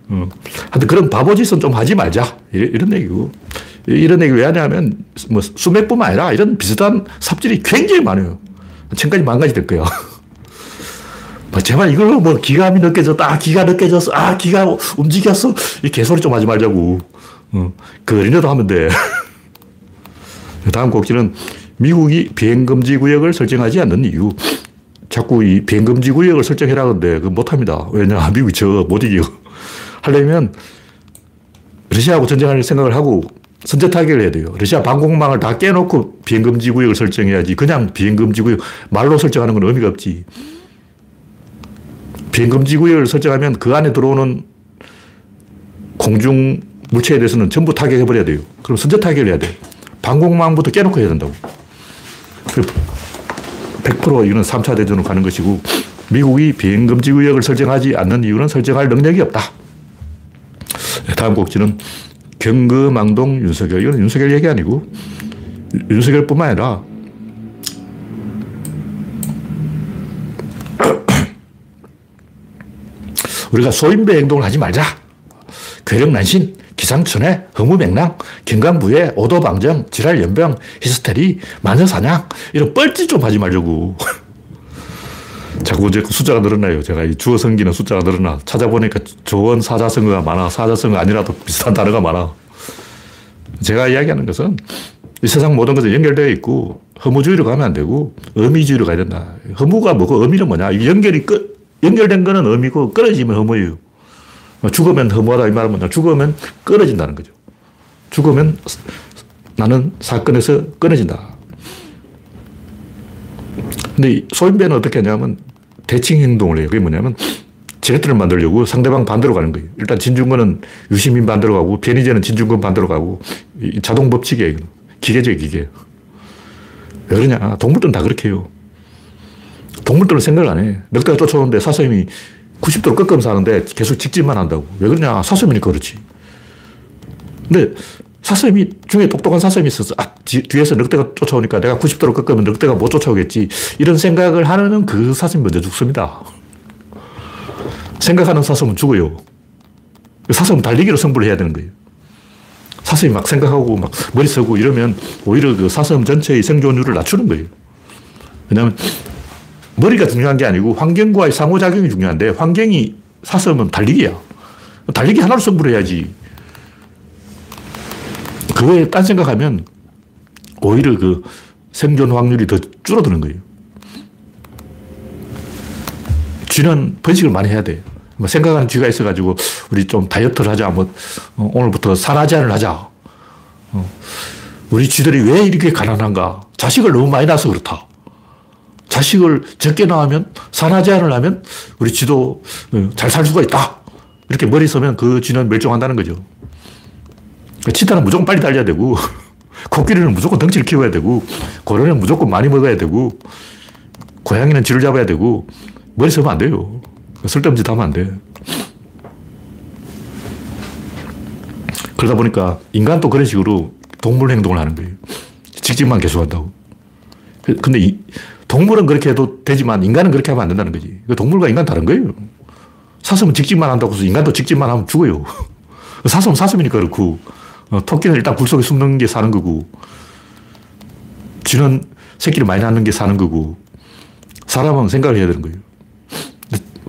어. 하여튼 그런 바보 짓은 좀 하지 말자. 이런, 얘기고. 이런 얘기 왜 하냐면, 뭐, 수맥뿐만 아니라 이런 비슷한 삽질이 굉장히 많아요. 천까지 만 가지 될 거야. 뭐 제발 이걸로 뭐 기감이 느껴졌다. 아, 기가 느껴졌어. 아, 기가 움직였어. 이 개소리 좀 하지 말자고. 어, 그 어린애도 하면 돼. 다음 곡지는 미국이 비행금지 구역을 설정하지 않는 이유. 자꾸 이 비행금지 구역을 설정해라 근데 그 못합니다. 왜냐 미국이 저 못 이겨. 하려면 러시아하고 전쟁할 생각을 하고 선제 타격을 해야 돼요. 러시아 방공망을 다 깨놓고 비행금지 구역을 설정해야지. 그냥 비행금지 구역 말로 설정하는 건 의미가 없지. 비행금지 구역을 설정하면 그 안에 들어오는 공중 물체에 대해서는 전부 타격해버려야 돼요. 그럼 선제 타격을 해야 돼. 방공망부터 깨놓고 해야 된다고. 100% 이거는 3차 대전으로 가는 것이고, 미국이 비행금지 구역을 설정하지 않는 이유는 설정할 능력이 없다. 다음 곡지는 경거망동 윤석열. 이건 윤석열 얘기 아니고, 윤석열 뿐만 아니라 우리가 소인배 행동을 하지 말자. 괴력난신, 기상천외, 허무맹랑, 경강부회, 오도방정, 질환연병, 히스테리, 마녀사냥 이런 뻘짓 좀 하지 말자고. 자꾸 이제 숫자가 늘어나요. 제가 이 주어 성기는 숫자가 늘어나. 찾아보니까 조원 사자성어가 많아. 사자성어 아니라도 비슷한 단어가 많아. 제가 이야기하는 것은 이 세상 모든 것은 연결되어 있고 허무주의로 가면 안 되고 의미주의로 가야 된다. 허무가 뭐고 의미는 뭐냐. 연결이 끝, 연결된 거는 의미고 끊어지면 허무예요. 죽으면 허무하다 이 말은. 죽으면 끊어진다는 거죠. 죽으면 나는 사건에서 끊어진다. 근데 소인배는 어떻게 하냐면 대칭 행동을 해요. 그게 뭐냐면 제네트를 만들려고 상대방 반대로 가는 거예요. 일단 진중권은 유시민 반대로 가고 변희재는 진중권 반대로 가고 자동 법칙이에요. 기계죠, 기계. 왜 그러냐. 동물들은 다 그렇게 해요. 동물들은 생각을 안 해. 늑대가 쫓아오는데 사슴이 90도로 꺾으면서 하는데 계속 직진만 한다고. 왜 그러냐. 사슴이니까 그렇지. 근데 사슴이, 중에 똑똑한 사슴이 있어서, 아, 뒤에서 늑대가 쫓아오니까 내가 90도로 꺾으면 늑대가 못 쫓아오겠지. 이런 생각을 하는 그 사슴이 먼저 죽습니다. 생각하는 사슴은 죽어요. 사슴은 달리기로 승부를 해야 되는 거예요. 사슴이 막 생각하고 막 머리 쓰고 이러면 오히려 그 사슴 전체의 생존율을 낮추는 거예요. 왜냐하면 머리가 중요한 게 아니고 환경과의 상호작용이 중요한데 환경이 사슴은 달리기야. 달리기 하나로 승부를 해야지. 그거에 딴 생각하면 오히려 그 생존 확률이 더 줄어드는 거예요. 쥐는 번식을 많이 해야 돼요. 뭐 생각하는 쥐가 있어가지고 우리 좀 다이어트를 하자. 뭐 어, 오늘부터 산화제한을 하자. 어, 우리 쥐들이 왜 이렇게 가난한가? 자식을 너무 많이 낳아서 그렇다. 자식을 적게 낳으면 산화제한을 하면 우리 쥐도 어, 잘살 수가 있다. 이렇게 머리 서면 그 쥐는 멸종한다는 거죠. 치타는 무조건 빨리 달려야 되고, 코끼리는 무조건 덩치를 키워야 되고, 고래는 무조건 많이 먹어야 되고, 고양이는 쥐를 잡아야 되고, 머리 서면 안 돼요. 쓸데없는 짓 하면 안 돼. 그러다 보니까 인간도 그런 식으로 동물 행동을 하는 거예요. 직진만 계속한다고. 근데 이, 동물은 그렇게 해도 되지만 인간은 그렇게 하면 안 된다는 거지. 동물과 인간 다른 거예요. 사슴은 직진만 한다고 해서 인간도 직진만 하면 죽어요. 사슴은 사슴이니까 그렇고, 어, 토끼는 일단 굴 속에 숨는 게 사는 거고, 쥐는 새끼를 많이 낳는 게 사는 거고, 사람은 생각을 해야 되는 거예요.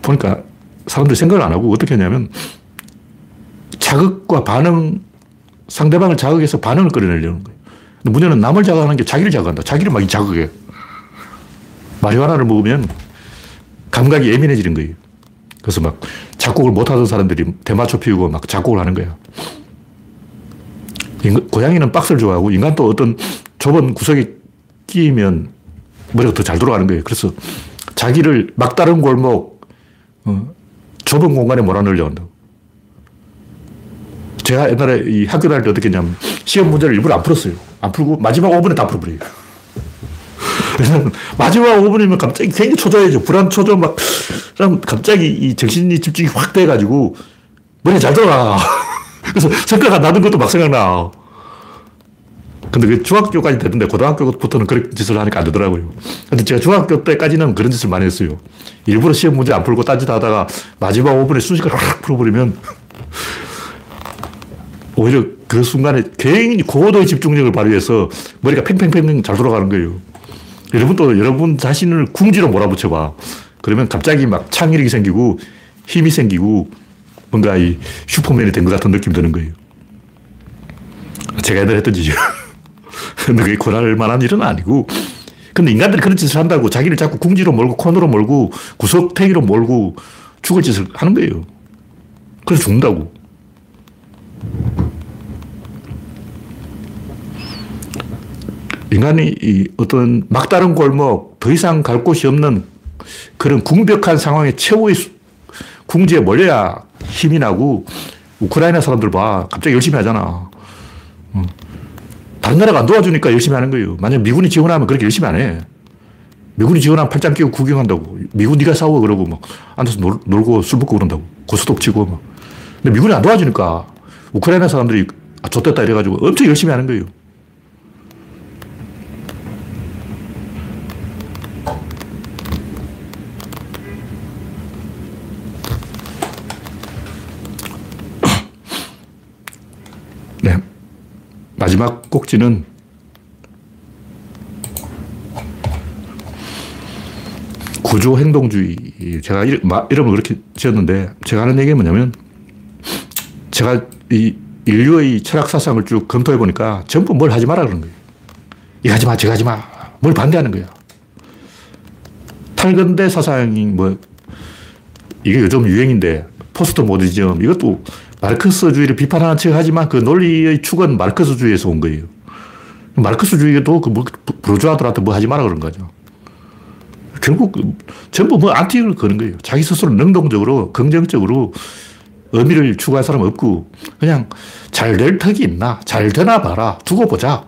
보니까 사람들이 생각을 안 하고 어떻게 하냐면 자극과 반응, 상대방을 자극해서 반응을 끌어내려는 거예요. 근데 문제는 남을 자극하는 게 자기를 자극한다. 자기를 막 자극해. 마리화나를 먹으면 감각이 예민해지는 거예요. 그래서 막 작곡을 못하던 사람들이 대마초 피우고 막 작곡을 하는 거야. 고양이는 박스를 좋아하고 인간도 어떤 좁은 구석에 끼면 머리가 더 잘 돌아가는 거예요. 그래서 자기를 막다른 골목, 어, 좁은 공간에 몰아넣으려 한다고. 제가 옛날에 이 학교 다닐 때 어떻게 했냐면 시험 문제를 일부러 안 풀었어요. 안 풀고 마지막 5분에 다 풀어버려요. 마지막 5분이면 갑자기 굉장히 초조해져. 불안, 초조, 막, 갑자기 이 정신이 집중이 확 돼가지고 머리 잘 돌아가. 그래서 생각 안 나는 것도 막 생각나. 근데 그 중학교까지 되던데 고등학교부터는 그런 짓을 하니까 안 되더라고요. 근데 제가 중학교 때까지는 그런 짓을 많이 했어요. 일부러 시험 문제 안 풀고 딴짓 하다가 마지막 5분에 순식간에 확 풀어버리면 오히려 그 순간에 굉장히 고도의 집중력을 발휘해서 머리가 팽팽팽 잘 돌아가는 거예요. 여러분도 여러분 자신을 궁지로 몰아붙여봐. 그러면 갑자기 막 창의력이 생기고 힘이 생기고 뭔가 이 슈퍼맨이 된 것 같은 느낌 드는 거예요. 제가 옛날에 했던 짓이요. 근데 그게 권할 만한 일은 아니고. 근데 인간들이 그런 짓을 한다고 자기를 자꾸 궁지로 몰고 코너로 몰고 구석탱이로 몰고 죽을 짓을 하는 거예요. 그래서 죽는다고. 인간이 어떤 막다른 골목, 더 이상 갈 곳이 없는 그런 궁벽한 상황에 최후의 궁지에 몰려야 힘이 나고, 우크라이나 사람들 봐. 갑자기 열심히 하잖아. 다른 나라가 안 도와주니까 열심히 하는 거예요. 만약 미군이 지원하면 그렇게 열심히 안 해. 미군이 지원하면 팔짱 끼고 구경한다고. 미군 네가 싸워 그러고 막 앉아서 놀, 놀고 술 먹고 그런다고. 고스톱 치고 막. 근데 미군이 안 도와주니까 우크라이나 사람들이 아, 좋됐다 이래가지고 엄청 열심히 하는 거예요. 마지막 꼭지는 구조 행동주의. 제가 이름을 그렇게 지었는데, 제가 하는 얘기가 뭐냐면, 제가 이 인류의 철학 사상을 쭉 검토해 보니까 전부 뭘 하지 마라 그런 거예요. 이거 하지 마, 저거 하지 마. 뭘 반대하는 거야. 탈근대 사상이 뭐, 이게 요즘 유행인데, 포스트 모더니즘, 이것도 마르크스주의를 비판하는 척 하지만 그 논리의 축은 마르크스주의에서 온 거예요. 마르크스주의도 그 뭐, 부르주아들한테 뭐 하지 마라 그런 거죠. 결국 그 전부 뭐 안티를 거는 거예요. 자기 스스로 능동적으로, 긍정적으로 의미를 추구할 사람은 없고, 그냥 잘 될 턱이 있나? 잘 되나 봐라. 두고 보자.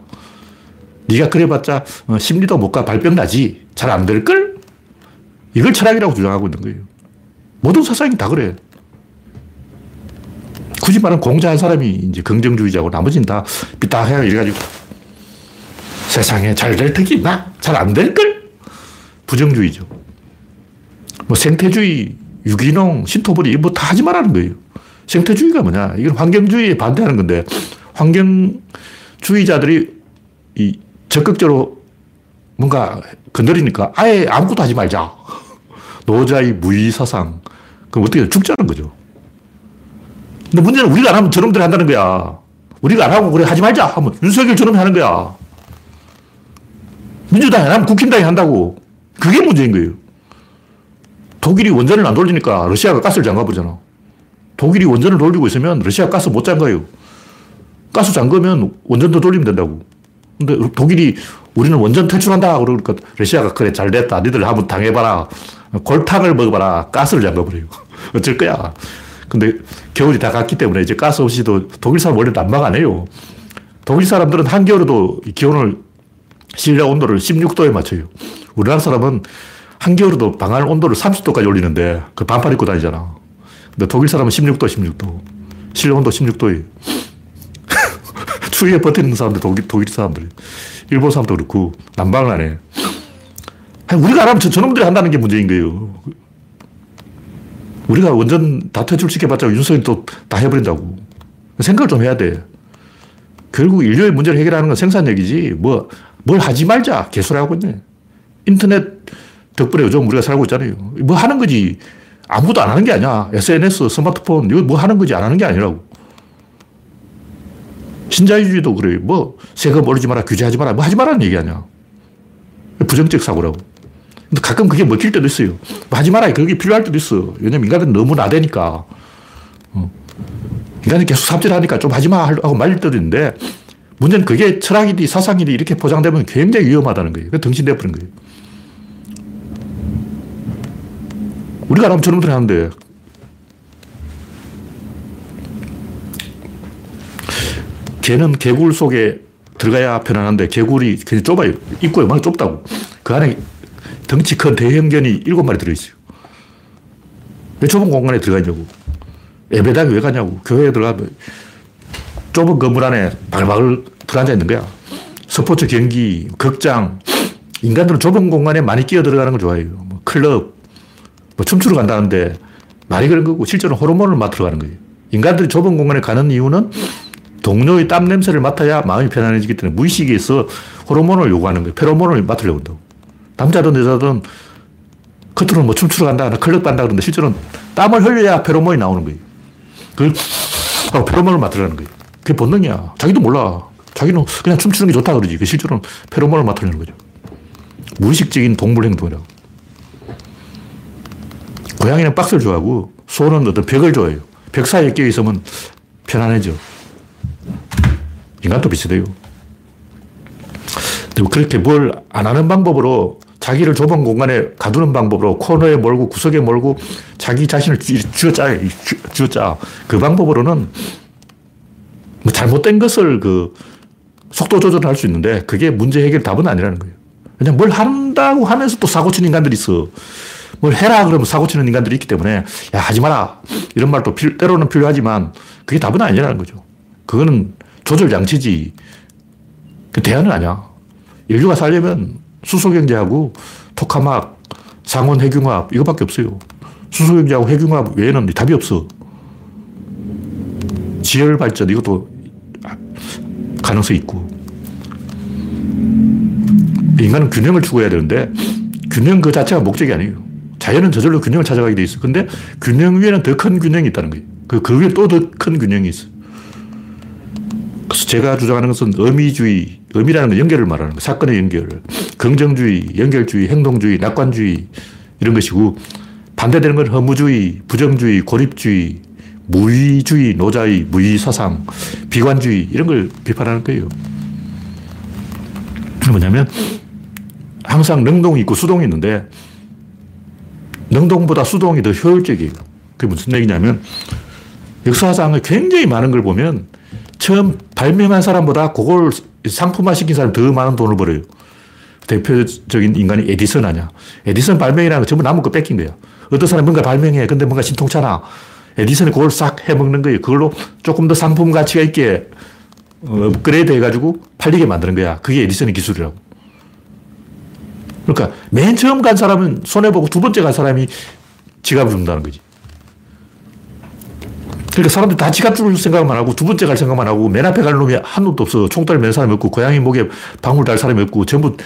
네가 그래봤자 어, 심리도 못 가 발병 나지. 잘 안 될걸? 이걸 철학이라고 주장하고 있는 거예요. 모든 사상이 다 그래. 굳이 말하면 공자 한 사람이 이제 긍정주의자고 나머지는 다 삐딱해 이래가지고 세상에 잘 될 턱이 있나? 잘 안 될걸? 부정주의죠. 뭐 생태주의, 유기농, 신토불이 뭐 다 하지 말라는 거예요. 생태주의가 뭐냐? 이건 환경주의에 반대하는 건데, 환경주의자들이 이 적극적으로 뭔가 건드리니까 아예 아무것도 하지 말자. 노자의 무의사상. 그럼 어떻게 죽자는 거죠. 근데 문제는 우리가 안 하면 저놈들이 한다는 거야. 우리가 안 하고 그래 하지 말자 하면 윤석열 저놈이 하는 거야. 민주당이 안 하면 국힘당이 한다고. 그게 문제인 거예요. 독일이 원전을 안 돌리니까 러시아가 가스를 잠가버리잖아. 독일이 원전을 돌리고 있으면 러시아 가스 못 잠가요. 가스 잠그면 원전도 돌리면 된다고. 근데 독일이 우리는 원전 퇴출한다. 그러니까 러시아가 그래 잘 됐다. 니들 한번 당해봐라. 골탕을 먹어봐라. 가스를 잠가버려요. 어쩔 거야. 근데 겨울이 다 갔기 때문에 이제 가스 없이도 독일 사람 원래 난방 안 해요. 독일 사람들은 한겨울에도 기온을 실내 온도를 16도에 맞춰요. 우리나라 사람은 한겨울에도 방안 온도를 30도까지 올리는데 그 반팔 입고 다니잖아. 근데 독일 사람은 16도, 16도. 실내 온도 16도예요. 추위에 버티는 사람들, 독일, 독일 사람들. 일본 사람도 그렇고, 난방을 안 해. 우리가 안 하면 저, 저놈들이 한다는 게 문제인 거예요. 우리가 완전 다 퇴출 시켜봤자 윤석열이 또 다 해버린다고. 생각을 좀 해야 돼. 결국 인류의 문제를 해결하는 건 생산력이지, 뭐, 뭘 하지 말자. 개소리 하고 있네. 인터넷 덕분에 요즘 우리가 살고 있잖아요. 뭐 하는 거지. 아무것도 안 하는 게 아니야. SNS, 스마트폰, 이거 뭐 하는 거지. 안 하는 게 아니라고. 신자유주의도 그래요. 뭐, 세금 올리지 마라, 규제하지 마라, 뭐 하지 마라는 얘기 아니야. 부정적 사고라고. 근데 가끔 그게 먹힐 때도 있어요. 뭐 하지 마라, 그게 필요할 때도 있어. 왜냐면 인간은 너무 나대니까. 어. 인간이 계속 삽질하니까 좀 하지 마 하고 말릴 때도 있는데, 문제는 그게 철학이디 사상이디 이렇게 포장되면 굉장히 위험하다는 거예요. 그 등신돼버린 거예요. 우리가 하면 저놈들이 하는데, 개는 개굴 속에 들어가야 편안한데 개굴이 그냥 좁아요. 입구에 막 좁다고. 그 안에 덩치 큰 대형견이 일곱 마리 들어있어요. 왜 좁은 공간에 들어가 있냐고. 예배당에 왜 가냐고. 교회에 들어가면 좁은 건물 안에 바글바글 들어앉아 있는 거야. 스포츠 경기, 극장. 인간들은 좁은 공간에 많이 끼어 들어가는 걸 좋아해요. 뭐 클럽, 뭐 춤추러 간다는데 말이 그런 거고 실제로 호르몬을 맡으러 가는 거예요. 인간들이 좁은 공간에 가는 이유는 동료의 땀 냄새를 맡아야 마음이 편안해지기 때문에 무의식에서 호르몬을 요구하는 거예요. 페로몬을 맡으려고 한다고. 남자든 여자든 겉으로는 뭐 춤추러 간다, 클럽 간다 그러는데 실제로는 땀을 흘려야 페로몬이 나오는 거예요. 그걸 페로몬을 맡으려는 거예요. 그게 본능이야. 자기도 몰라. 자기는 그냥 춤추는 게 좋다 그러지. 그 실제로는 페로몬을 맡으려는 거죠. 무의식적인 동물 행동이라고. 고양이는 박스를 좋아하고 소는 어떤 벽을 좋아해요. 벽 사이에 끼어 있으면 편안해져. 인간도 비슷해요. 그렇게 뭘 안 하는 방법으로 자기를 좁은 공간에 가두는 방법으로 코너에 몰고 구석에 몰고 자기 자신을 쥐어짜, 쥐어짜. 그 방법으로는 뭐 잘못된 것을 그 속도 조절할 수 있는데 그게 문제 해결 답은 아니라는 거예요. 그냥 뭘 한다고 하면서 또 사고 치는 인간들이 있어. 뭘 해라 그러면 사고 치는 인간들이 있기 때문에 야, 하지 마라. 이런 말도 필, 때로는 필요하지만 그게 답은 아니라는 거죠. 그거는 조절 장치지. 그 대안은 아니야. 인류가 살려면 수소경제하고 토카막, 상온 핵융합 이거밖에 없어요. 수소경제하고 핵융합 외에는 답이 없어. 지열 발전 이것도 가능성이 있고. 인간은 균형을 추구해야 되는데 균형 그 자체가 목적이 아니에요. 자연은 저절로 균형을 찾아가게 돼 있어. 근데 균형 위에는 더 큰 균형이 있다는 거예요. 그, 그 위에 또 더 큰 균형이 있어. 그래서 제가 주장하는 것은 의미주의, 의미라는 건 연결을 말하는 거예요. 사건의 연결. 긍정주의, 연결주의, 행동주의, 낙관주의 이런 것이고 반대되는 건 허무주의, 부정주의, 고립주의, 무의주의, 노자의, 무의사상, 비관주의 이런 걸 비판하는 거예요. 뭐냐면 항상 능동이 있고 수동이 있는데 능동보다 수동이 더 효율적이에요. 그게 무슨 얘기냐면 역사상에 굉장히 많은 걸 보면 처음 발명한 사람보다 그걸 상품화 시킨 사람이 더 많은 돈을 벌어요. 대표적인 인간이 에디슨 아니야. 에디슨 발명이라는 거 전부 남은 거 뺏긴 거야. 어떤 사람이 뭔가 발명해. 근데 뭔가 신통찮아. 에디슨이 그걸 싹 해먹는 거예요. 그걸로 조금 더 상품 가치가 있게 업그레이드 해가지고 팔리게 만드는 거야. 그게 에디슨의 기술이라고. 그러니까 맨 처음 간 사람은 손해보고 두 번째 간 사람이 지갑을 준다는 거지. 그러니까 사람들이 다 지갑 줄 생각만 하고 두 번째 갈 생각만 하고 맨 앞에 갈 놈이 한 놈도 없어. 총다리 맨 사람이 없고 고양이 목에 방울 달 사람이 없고 전부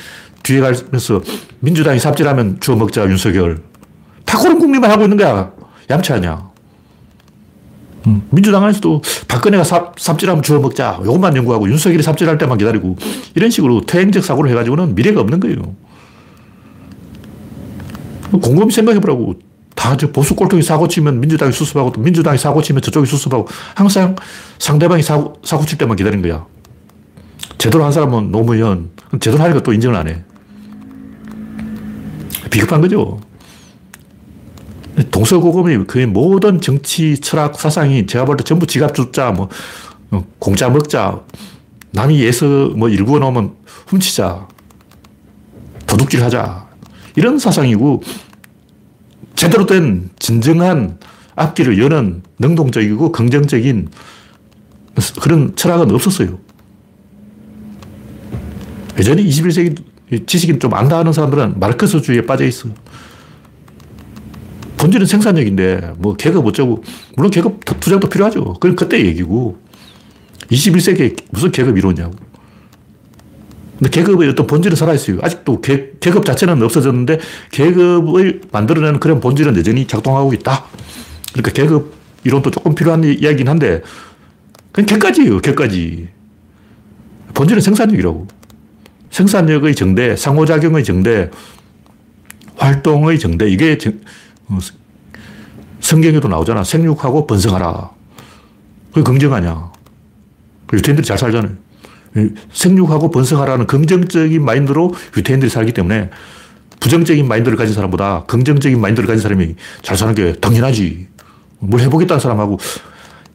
뒤에 가면서 민주당이 삽질하면 주워 먹자 윤석열. 다 그런 국리만 하고 있는 거야. 얌체 아니야. 음, 민주당 안에서도 박근혜가 삽, 삽질하면 주워 먹자. 요것만 연구하고 윤석열이 삽질할 때만 기다리고 이런 식으로 퇴행적 사고를 해가지고는 미래가 없는 거예요. 곰곰이 생각해보라고. 다 저 보수 꼴통이 사고 치면 민주당이 수습하고 또 민주당이 사고 치면 저쪽이 수습하고 항상 상대방이 사고, 사고 칠 때만 기다린 거야. 제대로 한 사람은 노무현. 제대로 하니까 또 인정을 안 해. 비겁한 거죠. 동서고금이 거의 모든 정치, 철학, 사상이 제가 볼 때 전부 지갑 줍자, 뭐, 어, 공짜 먹자, 남이 예서 뭐 일구어 놓으면 훔치자, 도둑질 하자. 이런 사상이고, 제대로 된 진정한 앞길을 여는 능동적이고 긍정적인 그런 철학은 없었어요. 여전히 21세기 지식인 좀 안다 하는 사람들은 마르크스주의에 빠져 있어. 본질은 생산력인데, 뭐, 계급 어쩌고, 물론 계급 투자도 필요하죠. 그건 그때 얘기고, 21세기에 무슨 계급 이론이냐고. 근데 계급의 어떤 본질은 살아있어요. 아직도 계, 계급 자체는 없어졌는데, 계급을 만들어내는 그런 본질은 여전히 작동하고 있다. 그러니까 계급 이론도 조금 필요한 이야기긴 한데, 그냥 개까지예요, 개까지. 본질은 생산력이라고. 생산력의 정대, 상호작용의 정대, 활동의 정대, 이게 어, 성경에도 나오잖아. 생육하고 번성하라. 그게 긍정 아니야. 유태인들이 잘 살잖아요. 생육하고 번성하라는 긍정적인 마인드로 유태인들이 살기 때문에 부정적인 마인드를 가진 사람보다 긍정적인 마인드를 가진 사람이 잘 사는 게 당연하지. 뭘 해보겠다는 사람하고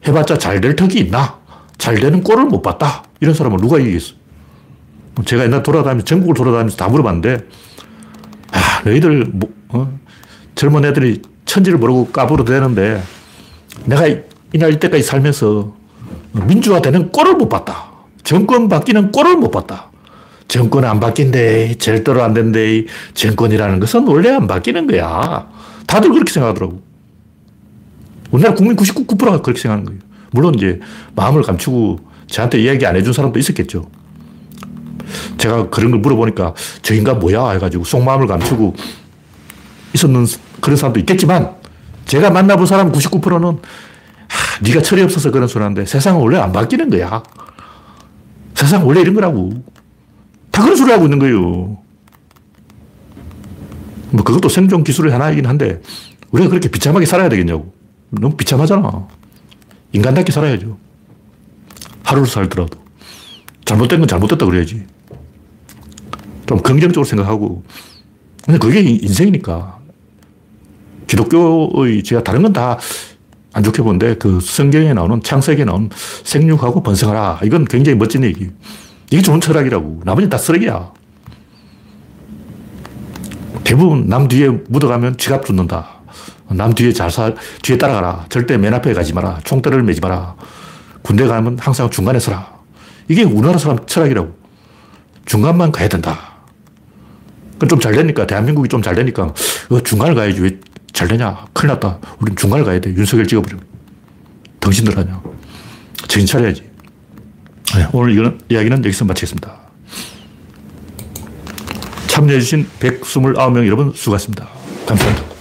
해봤자 잘 될 턱이 있나? 잘 되는 꼴을 못 봤다. 이런 사람은 누가 이기겠어? 제가 옛날 돌아다니면서, 전국을 돌아다니면서 다 물어봤는데, 아, 너희들, 뭐, 어? 젊은 애들이 천지를 모르고 까불어도 되는데 내가 이날 이때까지 살면서 민주화 되는 꼴을 못 봤다. 정권 바뀌는 꼴을 못 봤다. 정권 안 바뀐대. 절대로 안 된대. 정권이라는 것은 원래 안 바뀌는 거야. 다들 그렇게 생각하더라고. 우리나라 국민 99%가 그렇게 생각하는 거예요. 물론 이제 마음을 감추고 저한테 이야기 안 해준 사람도 있었겠죠. 제가 그런 걸 물어보니까 저 인간 뭐야 해가지고 속마음을 감추고 있었는 그런 사람도 있겠지만 제가 만나본 사람 99%는 하, 네가 철이 없어서 그런 소리 하는데 세상은 원래 안 바뀌는 거야. 세상은 원래 이런 거라고. 다 그런 소리 하고 있는 거예요. 뭐 그것도 생존 기술의 하나이긴 한데 우리가 그렇게 비참하게 살아야 되겠냐고. 너무 비참하잖아. 인간답게 살아야죠. 하루를 살더라도. 잘못된 건 잘못됐다 그래야지. 좀 긍정적으로 생각하고. 근데 그게 인생이니까. 기독교의 제가 다른 건 다 안 좋게 보는데 그 성경에 나오는 창세기에 나오는 생육하고 번성하라. 이건 굉장히 멋진 얘기. 이게 좋은 철학이라고. 나머지는 다 쓰레기야. 대부분 남 뒤에 묻어가면 지갑 줍는다. 남 뒤에 잘 살, 뒤에 따라가라. 절대 맨 앞에 가지 마라. 총대를 매지 마라. 군대 가면 항상 중간에 서라. 이게 우리나라 사람 철학이라고. 중간만 가야 된다. 좀 잘 되니까, 대한민국이 좀 잘 되니까, 어, 중간을 가야지. 왜 잘 되냐? 큰일 났다. 우린 중간을 가야 돼. 윤석열 찍어버려. 당신들 하냐. 정신 차려야지. 네, 오늘 이건, 이야기는 여기서 마치겠습니다. 참여해주신 129명 여러분 수고하셨습니다. 감사합니다.